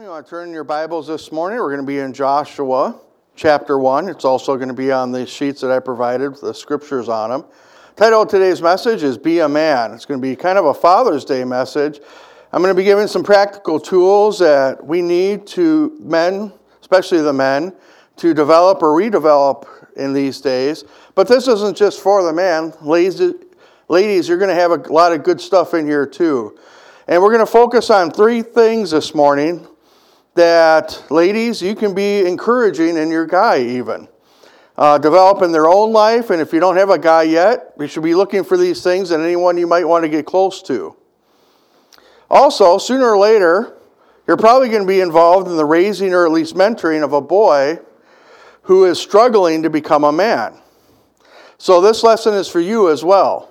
You want to turn your Bibles this morning. We're going to be in Joshua chapter 1. It's also going to be on the sheets that I provided, the scriptures on them. Title of today's message is Be a Man. It's going to be kind of a Father's Day message. I'm going to be giving some practical tools that we need to men, especially the men, to develop or redevelop in these days. But this isn't just for the man. Ladies you're going to have a lot of good stuff in here too. And we're going to focus on three things this morning that, ladies, you can be encouraging in your guy even. Uh, develop in their own life, and if you don't have a guy yet, you should be looking for these things and anyone you might want to get close to. Also, sooner or later, you're probably going to be involved in the raising or at least mentoring of a boy who is struggling to become a man. So, this lesson is for you as well.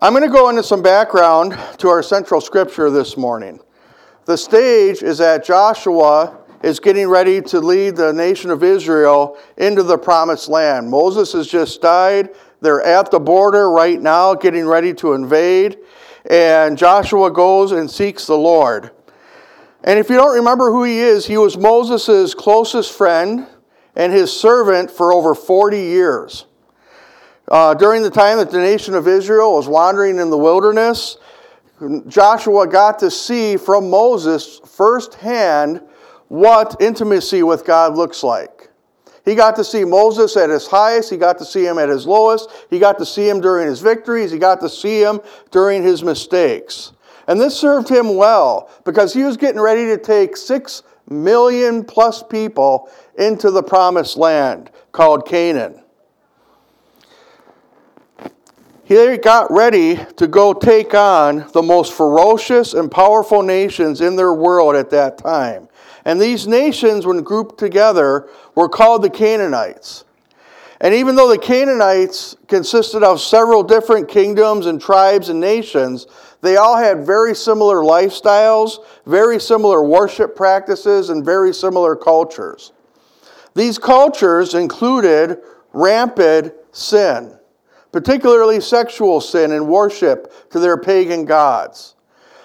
I'm going to go into some background to our central scripture this morning. The stage is that Joshua is getting ready to lead the nation of Israel into the promised land. Moses has just died. They're at the border right now, getting ready to invade. And Joshua goes and seeks the Lord. And if you don't remember who he is, he was Moses' closest friend and his servant for over 40 years. Uh, during the time that the nation of Israel was wandering in the wilderness, Joshua got to see from Moses firsthand what intimacy with God looks like. He got to see Moses at his highest, he got to see him at his lowest, he got to see him during his victories, he got to see him during his mistakes. And this served him well because he was getting ready to take six million plus people into the promised land called Canaan he got ready to go take on the most ferocious and powerful nations in their world at that time. And these nations, when grouped together, were called the Canaanites. And even though the Canaanites consisted of several different kingdoms and tribes and nations, they all had very similar lifestyles, very similar worship practices, and very similar cultures. These cultures included rampant sin particularly sexual sin and worship to their pagan gods.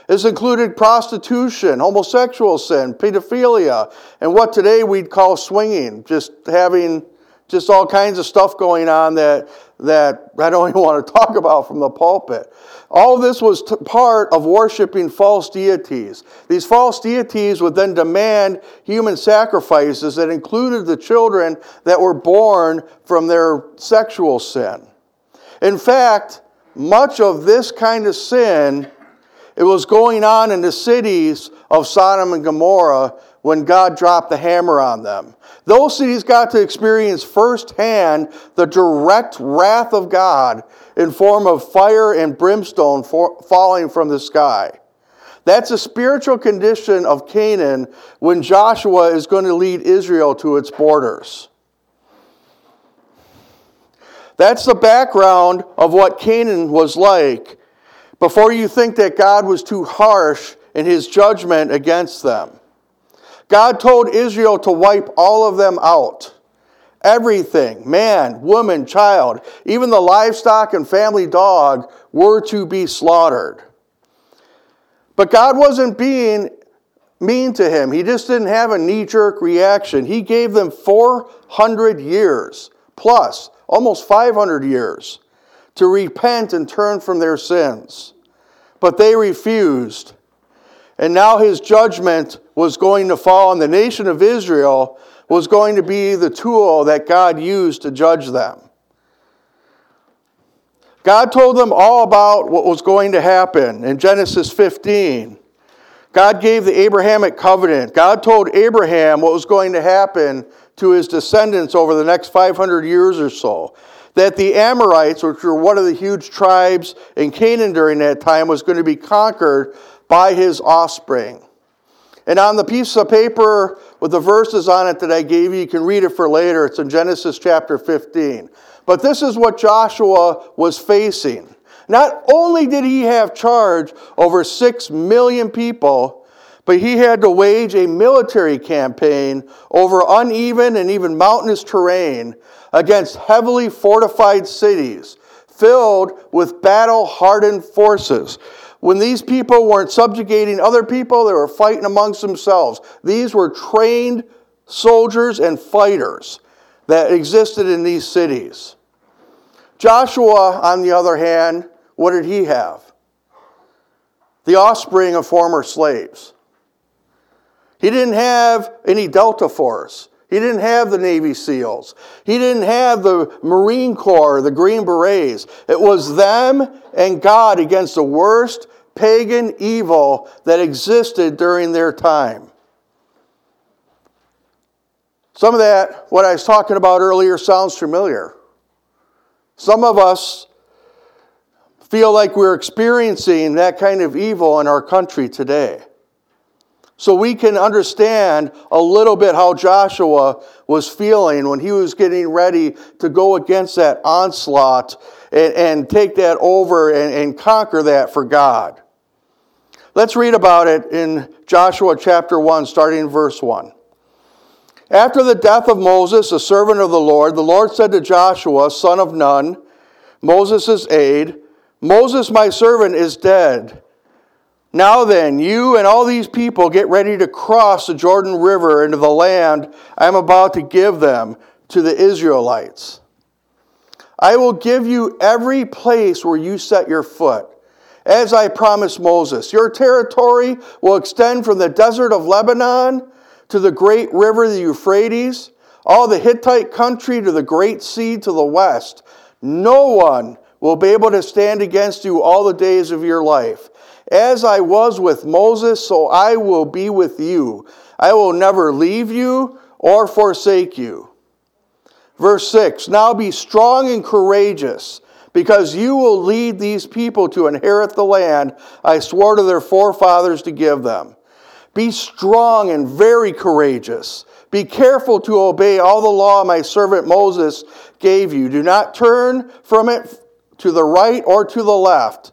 This included prostitution, homosexual sin, pedophilia, and what today we'd call swinging, just having just all kinds of stuff going on that, that I don't even want to talk about from the pulpit. All this was t- part of worshiping false deities. These false deities would then demand human sacrifices that included the children that were born from their sexual sin. In fact, much of this kind of sin it was going on in the cities of Sodom and Gomorrah when God dropped the hammer on them. Those cities got to experience firsthand the direct wrath of God in form of fire and brimstone for, falling from the sky. That's a spiritual condition of Canaan when Joshua is going to lead Israel to its borders. That's the background of what Canaan was like before you think that God was too harsh in his judgment against them. God told Israel to wipe all of them out. Everything, man, woman, child, even the livestock and family dog were to be slaughtered. But God wasn't being mean to him. He just didn't have a knee jerk reaction. He gave them 400 years plus almost 500 years, to repent and turn from their sins. But they refused. And now his judgment was going to fall on the nation of Israel, was going to be the tool that God used to judge them. God told them all about what was going to happen in Genesis 15. God gave the Abrahamic covenant. God told Abraham what was going to happen to his descendants over the next 500 years or so. That the Amorites, which were one of the huge tribes in Canaan during that time, was going to be conquered by his offspring. And on the piece of paper with the verses on it that I gave you, you can read it for later. It's in Genesis chapter 15. But this is what Joshua was facing. Not only did he have charge over six million people, but he had to wage a military campaign over uneven and even mountainous terrain against heavily fortified cities filled with battle hardened forces. when these people weren't subjugating other people, they were fighting amongst themselves. These were trained soldiers and fighters that existed in these cities. Joshua, on the other hand, what did he have? The offspring of former slaves. He didn't have any Delta Force. He didn't have the Navy SEALs. He didn't have the Marine Corps, the Green Berets. It was them and God against the worst pagan evil that existed during their time. Some of that, what I was talking about earlier, sounds familiar. Some of us feel like we're experiencing that kind of evil in our country today. So we can understand a little bit how Joshua was feeling when he was getting ready to go against that onslaught and, and take that over and, and conquer that for God. Let's read about it in Joshua chapter 1, starting in verse 1. After the death of Moses, a servant of the Lord, the Lord said to Joshua, son of Nun, Moses' aide, Moses, my servant, is dead. Now then, you and all these people get ready to cross the Jordan River into the land I am about to give them to the Israelites. I will give you every place where you set your foot, as I promised Moses. Your territory will extend from the desert of Lebanon to the great river, the Euphrates, all the Hittite country to the great sea to the west. No one will be able to stand against you all the days of your life. As I was with Moses, so I will be with you. I will never leave you or forsake you. Verse 6 Now be strong and courageous, because you will lead these people to inherit the land I swore to their forefathers to give them. Be strong and very courageous. Be careful to obey all the law my servant Moses gave you. Do not turn from it to the right or to the left,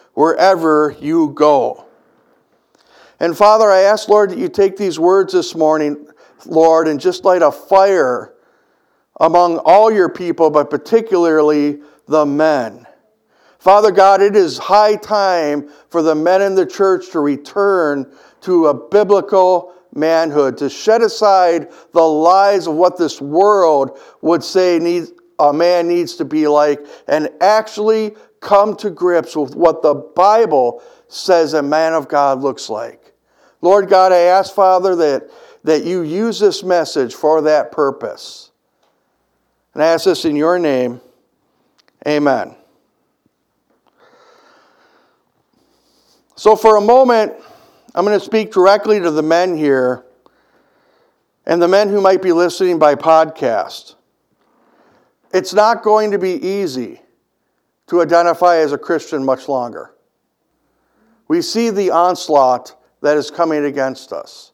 wherever you go. And Father, I ask, Lord, that you take these words this morning, Lord, and just light a fire among all your people, but particularly the men. Father God, it is high time for the men in the church to return to a biblical manhood, to shed aside the lies of what this world would say needs, a man needs to be like, and actually come to grips with what the Bible says a man of God looks like. Lord God, I ask, Father, that, that you use this message for that purpose. And I ask this in your name. Amen. So, for a moment, I'm going to speak directly to the men here and the men who might be listening by podcast. It's not going to be easy to identify as a Christian much longer. We see the onslaught that is coming against us.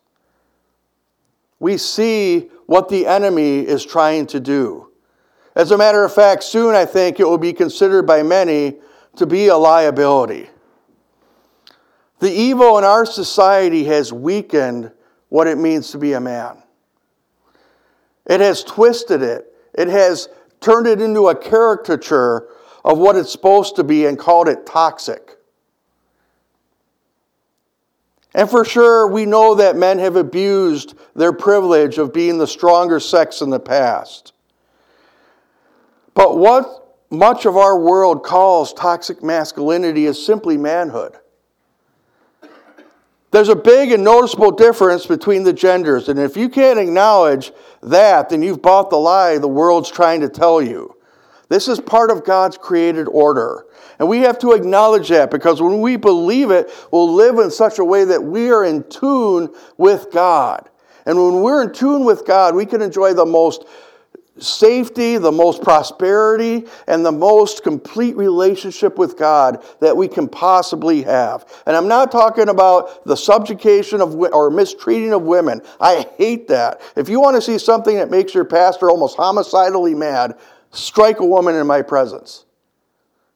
We see what the enemy is trying to do. As a matter of fact, soon I think it will be considered by many to be a liability. The evil in our society has weakened what it means to be a man. It has twisted it. It has turned it into a caricature of what it's supposed to be and called it toxic. And for sure, we know that men have abused their privilege of being the stronger sex in the past. But what much of our world calls toxic masculinity is simply manhood. There's a big and noticeable difference between the genders, and if you can't acknowledge that, then you've bought the lie the world's trying to tell you. This is part of God's created order. And we have to acknowledge that because when we believe it, we'll live in such a way that we are in tune with God. And when we're in tune with God, we can enjoy the most safety, the most prosperity, and the most complete relationship with God that we can possibly have. And I'm not talking about the subjugation of or mistreating of women. I hate that. If you want to see something that makes your pastor almost homicidally mad, strike a woman in my presence.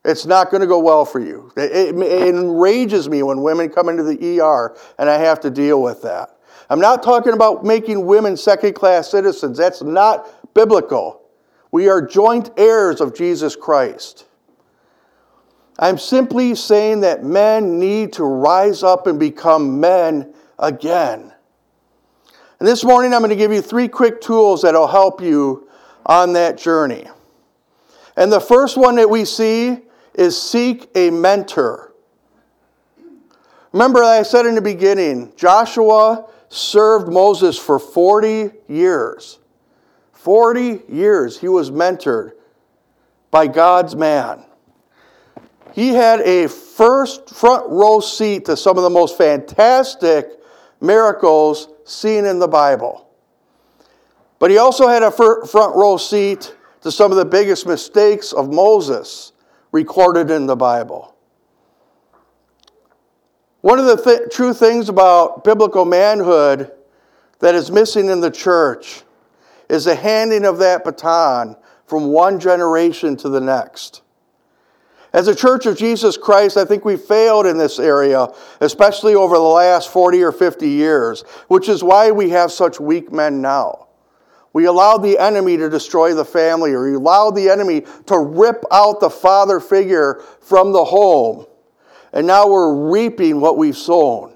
It's not going to go well for you. It, it, it enrages me when women come into the ER and I have to deal with that. I'm not talking about making women second class citizens. That's not biblical. We are joint heirs of Jesus Christ. I'm simply saying that men need to rise up and become men again. And this morning, I'm going to give you three quick tools that will help you on that journey. And the first one that we see is seek a mentor. Remember, I said in the beginning, Joshua served Moses for 40 years. 40 years he was mentored by God's man. He had a first front row seat to some of the most fantastic miracles seen in the Bible. But he also had a front row seat to some of the biggest mistakes of Moses recorded in the Bible. One of the th- true things about biblical manhood that is missing in the church is the handing of that baton from one generation to the next. As a church of Jesus Christ, I think we failed in this area, especially over the last 40 or 50 years, which is why we have such weak men now. We allowed the enemy to destroy the family, or we allowed the enemy to rip out the father figure from the home and now we're reaping what we've sown.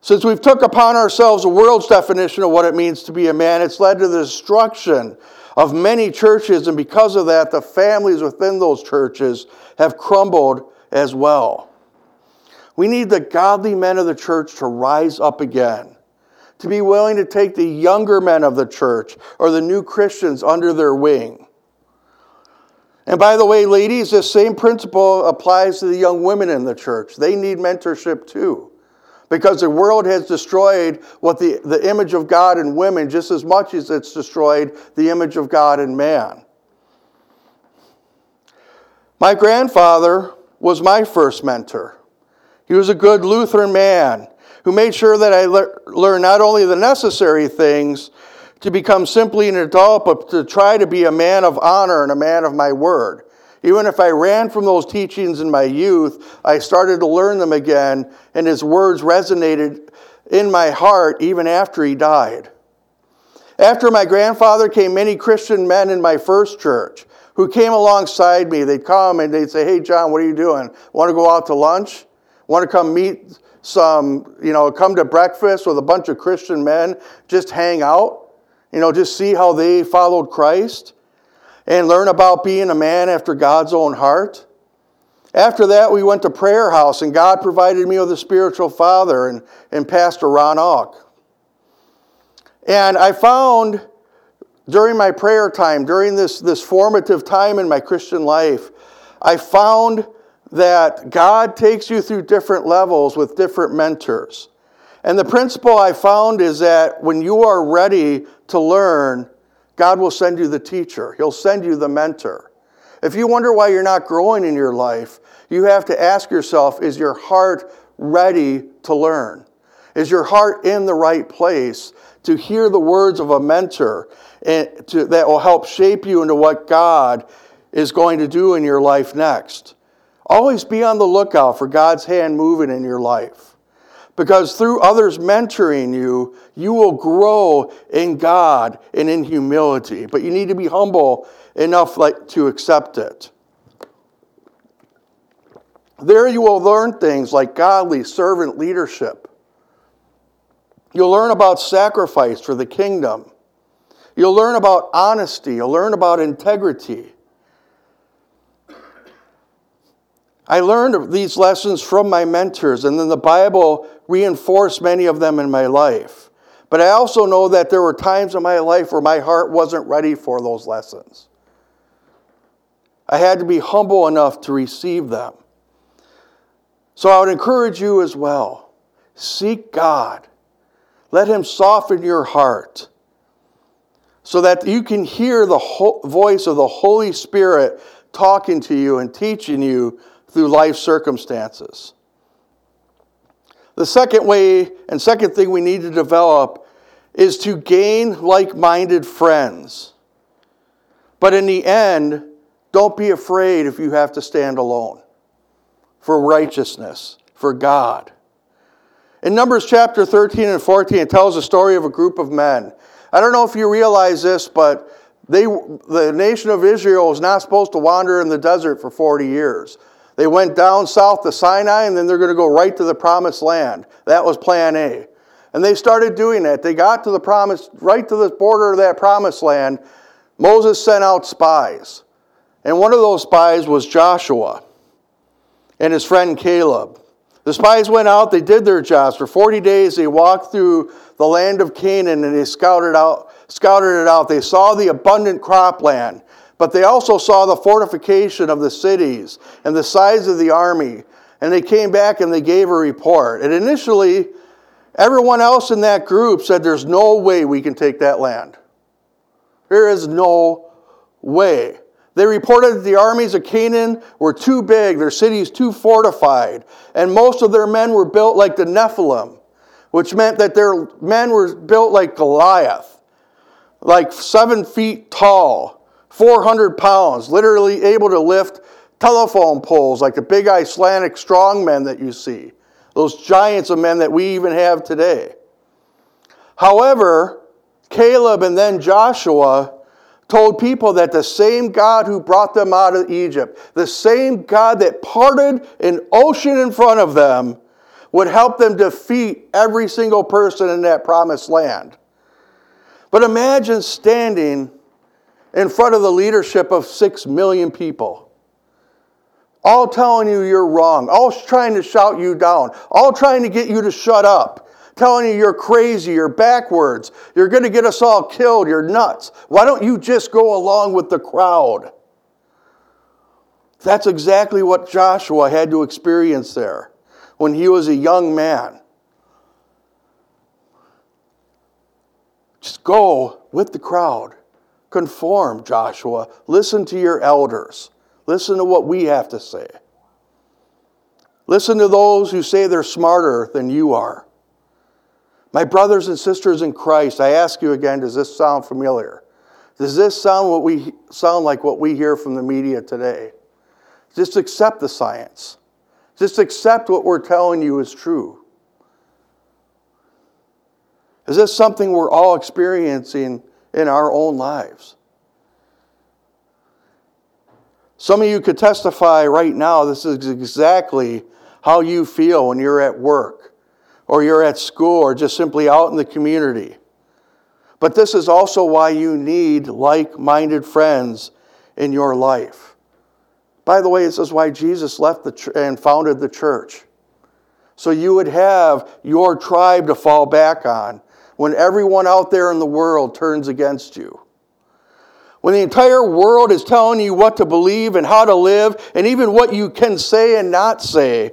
Since we've took upon ourselves the world's definition of what it means to be a man, it's led to the destruction of many churches, and because of that, the families within those churches have crumbled as well. We need the godly men of the church to rise up again, to be willing to take the younger men of the church or the new Christians under their wing and by the way, ladies, this same principle applies to the young women in the church. They need mentorship too. Because the world has destroyed what the, the image of God in women just as much as it's destroyed the image of God in man. My grandfather was my first mentor. He was a good Lutheran man who made sure that I le- learned not only the necessary things, to become simply an adult, but to try to be a man of honor and a man of my word. Even if I ran from those teachings in my youth, I started to learn them again, and his words resonated in my heart even after he died. After my grandfather came many Christian men in my first church who came alongside me. They'd come and they'd say, Hey, John, what are you doing? Want to go out to lunch? Want to come meet some, you know, come to breakfast with a bunch of Christian men, just hang out? You know, just see how they followed Christ and learn about being a man after God's own heart. After that, we went to prayer house, and God provided me with a spiritual father and, and Pastor Ron Auk. And I found during my prayer time, during this, this formative time in my Christian life, I found that God takes you through different levels with different mentors. And the principle I found is that when you are ready to learn, God will send you the teacher, He'll send you the mentor. If you wonder why you're not growing in your life, you have to ask yourself is your heart ready to learn? Is your heart in the right place to hear the words of a mentor and to, that will help shape you into what God is going to do in your life next? Always be on the lookout for God's hand moving in your life. Because through others mentoring you, you will grow in God and in humility. But you need to be humble enough like, to accept it. There you will learn things like godly servant leadership. You'll learn about sacrifice for the kingdom. You'll learn about honesty. You'll learn about integrity. I learned these lessons from my mentors, and then the Bible reinforced many of them in my life. But I also know that there were times in my life where my heart wasn't ready for those lessons. I had to be humble enough to receive them. So I would encourage you as well seek God, let Him soften your heart so that you can hear the voice of the Holy Spirit talking to you and teaching you through life circumstances. The second way and second thing we need to develop is to gain like minded friends. But in the end, don't be afraid if you have to stand alone for righteousness, for God. In Numbers chapter 13 and 14, it tells the story of a group of men. I don't know if you realize this, but they, the nation of Israel was not supposed to wander in the desert for 40 years. They went down south to Sinai and then they're going to go right to the promised land. That was plan A. And they started doing that. They got to the promise, right to the border of that promised land. Moses sent out spies. And one of those spies was Joshua and his friend Caleb. The spies went out, they did their jobs. For 40 days, they walked through the land of Canaan and they scouted, out, scouted it out. They saw the abundant cropland. But they also saw the fortification of the cities and the size of the army. And they came back and they gave a report. And initially, everyone else in that group said, There's no way we can take that land. There is no way. They reported that the armies of Canaan were too big, their cities too fortified, and most of their men were built like the Nephilim, which meant that their men were built like Goliath, like seven feet tall 400 pounds, literally able to lift telephone poles like the big Icelandic strongmen that you see, those giants of men that we even have today. However, Caleb and then Joshua told people that the same God who brought them out of Egypt, the same God that parted an ocean in front of them, would help them defeat every single person in that promised land. But imagine standing in front of the leadership of six million people. All telling you you're wrong, all trying to shout you down, all trying to get you to shut up, telling you you're crazy, you're backwards, you're going to get us all killed, you're nuts. Why don't you just go along with the crowd? That's exactly what Joshua had to experience there when he was a young man. Just go with the crowd. Conform, Joshua. Listen to your elders. Listen to what we have to say. Listen to those who say they're smarter than you are. My brothers and sisters in Christ, I ask you again, does this sound familiar? Does this sound what we sound like what we hear from the media today? Just accept the science. Just accept what we're telling you is true. Is this something we're all experiencing in our own lives. Some of you could testify right now this is exactly how you feel when you're at work or you're at school or just simply out in the community. But this is also why you need like minded friends in your life. By the way, this is why Jesus left the ch- and founded the church. So you would have your tribe to fall back on when everyone out there in the world turns against you. When the entire world is telling you what to believe and how to live, and even what you can say and not say,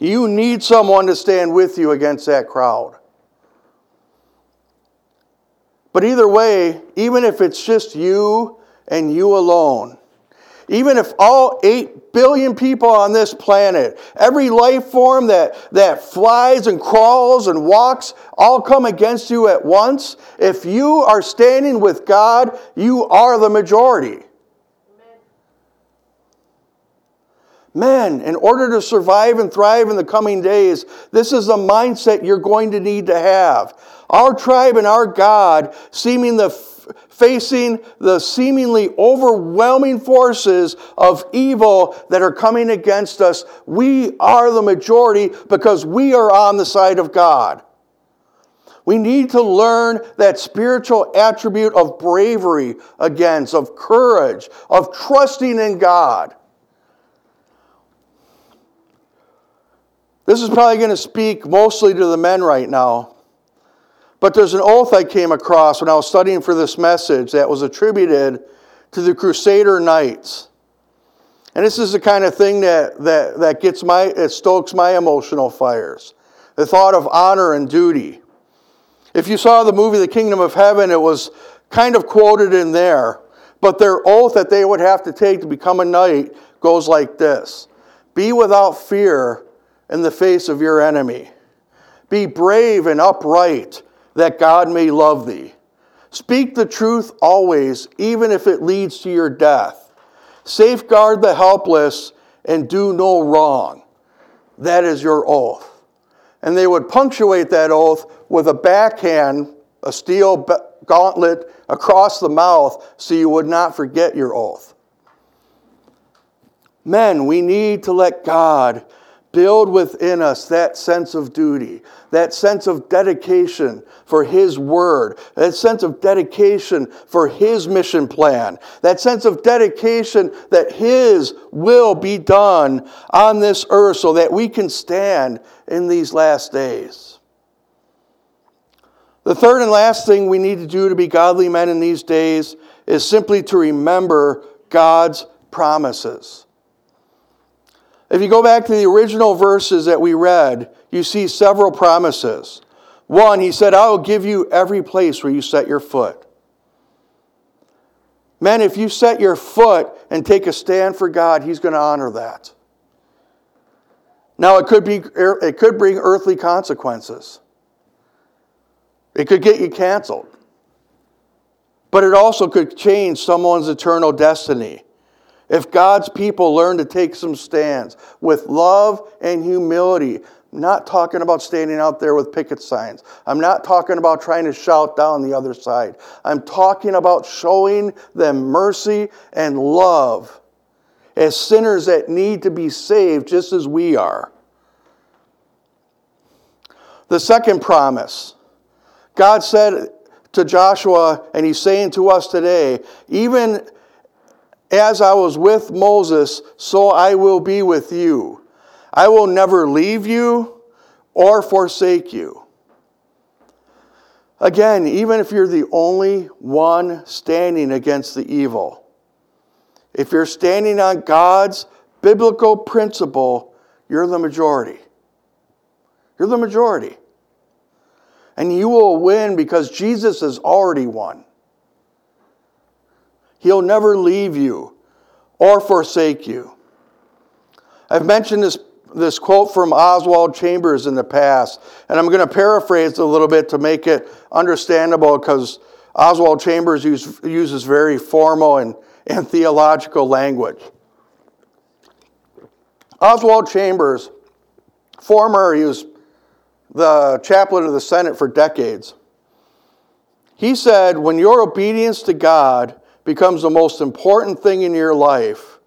you need someone to stand with you against that crowd. But either way, even if it's just you and you alone, even if all 8 billion people on this planet, every life form that, that flies and crawls and walks, all come against you at once, if you are standing with God, you are the majority. Men, in order to survive and thrive in the coming days, this is the mindset you're going to need to have. Our tribe and our God, seeming the facing the seemingly overwhelming forces of evil that are coming against us, we are the majority because we are on the side of God. We need to learn that spiritual attribute of bravery against, of courage, of trusting in God. This is probably going to speak mostly to the men right now. But there's an oath I came across when I was studying for this message that was attributed to the Crusader Knights. And this is the kind of thing that, that, that gets my, it stokes my emotional fires. The thought of honor and duty. If you saw the movie The Kingdom of Heaven, it was kind of quoted in there. But their oath that they would have to take to become a knight goes like this Be without fear in the face of your enemy. Be brave and upright, that God may love thee. Speak the truth always, even if it leads to your death. Safeguard the helpless and do no wrong. That is your oath. And they would punctuate that oath with a backhand, a steel gauntlet across the mouth, so you would not forget your oath. Men, we need to let God build within us that sense of duty, that sense of dedication for His Word, that sense of dedication for His mission plan, that sense of dedication that His will be done on this earth so that we can stand in these last days. The third and last thing we need to do to be godly men in these days is simply to remember God's promises. If you go back to the original verses that we read, you see several promises. One, he said, I will give you every place where you set your foot. Men, if you set your foot and take a stand for God, he's going to honor that. Now, it could, be, it could bring earthly consequences. It could get you canceled. But it also could change someone's eternal destiny. If God's people learn to take some stands with love and humility, I'm not talking about standing out there with picket signs. I'm not talking about trying to shout down the other side. I'm talking about showing them mercy and love as sinners that need to be saved just as we are. The second promise God said to Joshua, and He's saying to us today, even as I was with Moses, so I will be with you. I will never leave you or forsake you. Again, even if you're the only one standing against the evil, if you're standing on God's biblical principle, you're the majority. You're the majority. And you will win because Jesus has already won. He'll never leave you or forsake you. I've mentioned this, this quote from Oswald Chambers in the past, and I'm going to paraphrase a little bit to make it understandable because Oswald Chambers use, uses very formal and, and theological language. Oswald Chambers, former, he was the chaplain of the Senate for decades. He said, When your obedience to God becomes the most important thing in your life,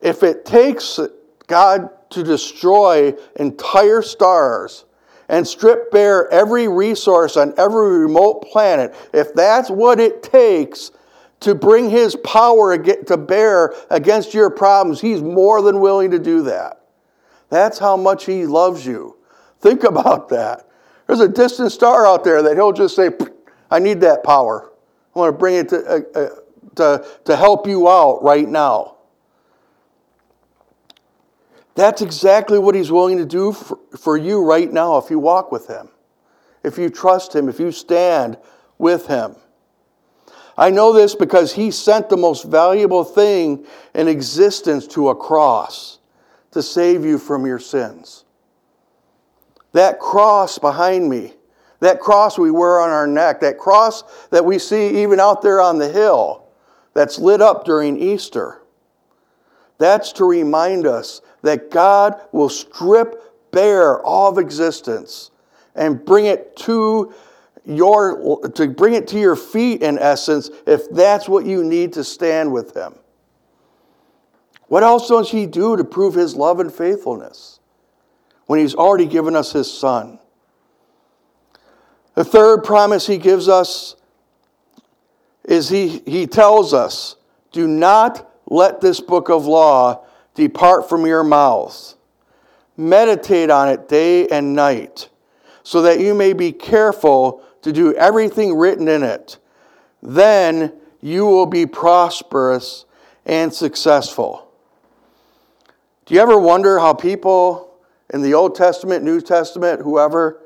if it takes God to destroy entire stars and strip bare every resource on every remote planet, if that's what it takes to bring his power to bear against your problems, he's more than willing to do that. That's how much he loves you. Think about that. There's a distant star out there that he'll just say, I need that power. I want to bring it to, uh, uh, to, to help you out right now. That's exactly what he's willing to do for, for you right now if you walk with him, if you trust him, if you stand with him. I know this because he sent the most valuable thing in existence to a cross to save you from your sins. That cross behind me that cross we wear on our neck, that cross that we see even out there on the hill that's lit up during Easter. That's to remind us that God will strip bare all of existence and bring it to your to bring it to your feet in essence if that's what you need to stand with him. What else does he do to prove his love and faithfulness when he's already given us his son? The third promise he gives us is he, he tells us, Do not let this book of law depart from your mouths. Meditate on it day and night, so that you may be careful to do everything written in it. Then you will be prosperous and successful. Do you ever wonder how people in the Old Testament, New Testament, whoever,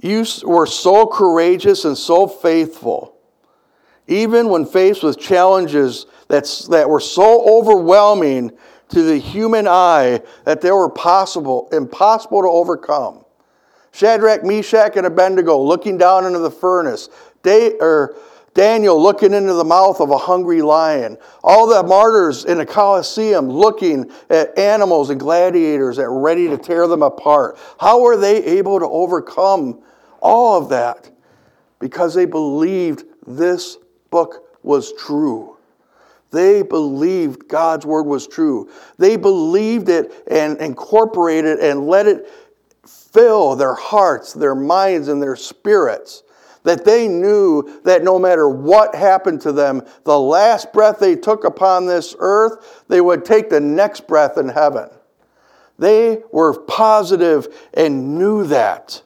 You were so courageous and so faithful. Even when faced with challenges that's, that were so overwhelming to the human eye that they were possible, impossible to overcome. Shadrach, Meshach, and Abednego looking down into the furnace. They, or Daniel looking into the mouth of a hungry lion. All the martyrs in the Colosseum looking at animals and gladiators that ready to tear them apart. How were they able to overcome all of that? Because they believed this book was true. They believed God's word was true. They believed it and incorporated it and let it fill their hearts, their minds, and their spirits. That they knew that no matter what happened to them, the last breath they took upon this earth, they would take the next breath in heaven. They were positive and knew that.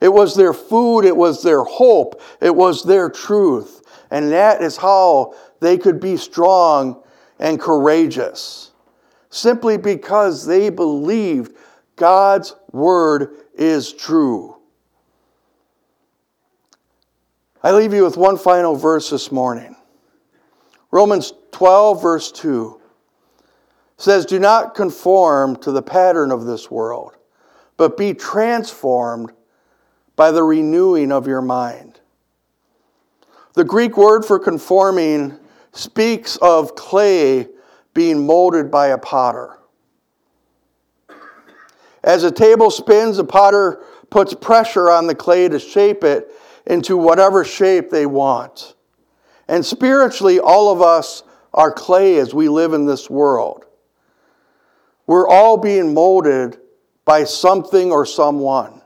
It was their food, it was their hope, it was their truth. And that is how they could be strong and courageous. Simply because they believed God's word is true. I leave you with one final verse this morning. Romans 12, verse 2 says, Do not conform to the pattern of this world, but be transformed by the renewing of your mind. The Greek word for conforming speaks of clay being molded by a potter. As a table spins, the potter puts pressure on the clay to shape it into whatever shape they want. And spiritually, all of us are clay as we live in this world. We're all being molded by something or someone.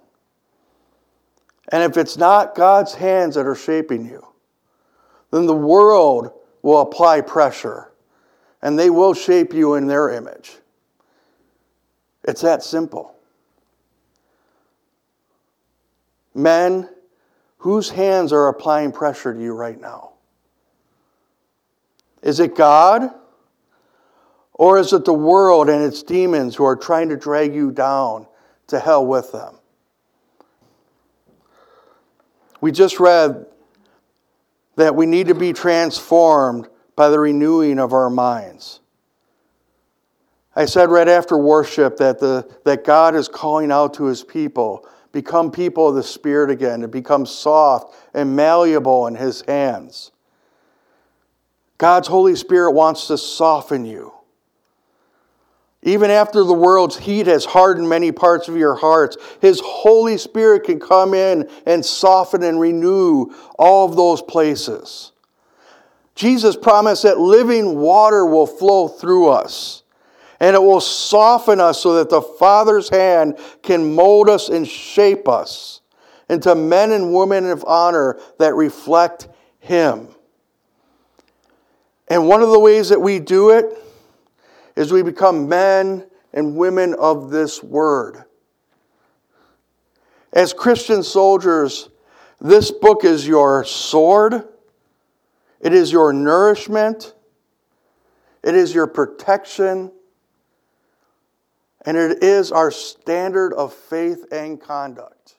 And if it's not God's hands that are shaping you, then the world will apply pressure and they will shape you in their image. It's that simple. Men, whose hands are applying pressure to you right now? Is it God? Or is it the world and its demons who are trying to drag you down to hell with them? We just read that we need to be transformed by the renewing of our minds. I said right after worship that, the, that God is calling out to his people become people of the Spirit again, to become soft and malleable in his hands. God's Holy Spirit wants to soften you. Even after the world's heat has hardened many parts of your hearts, His Holy Spirit can come in and soften and renew all of those places. Jesus promised that living water will flow through us and it will soften us so that the Father's hand can mold us and shape us into men and women of honor that reflect Him. And one of the ways that we do it is we become men and women of this word. As Christian soldiers, this book is your sword, it is your nourishment, it is your protection, and it is our standard of faith and conduct.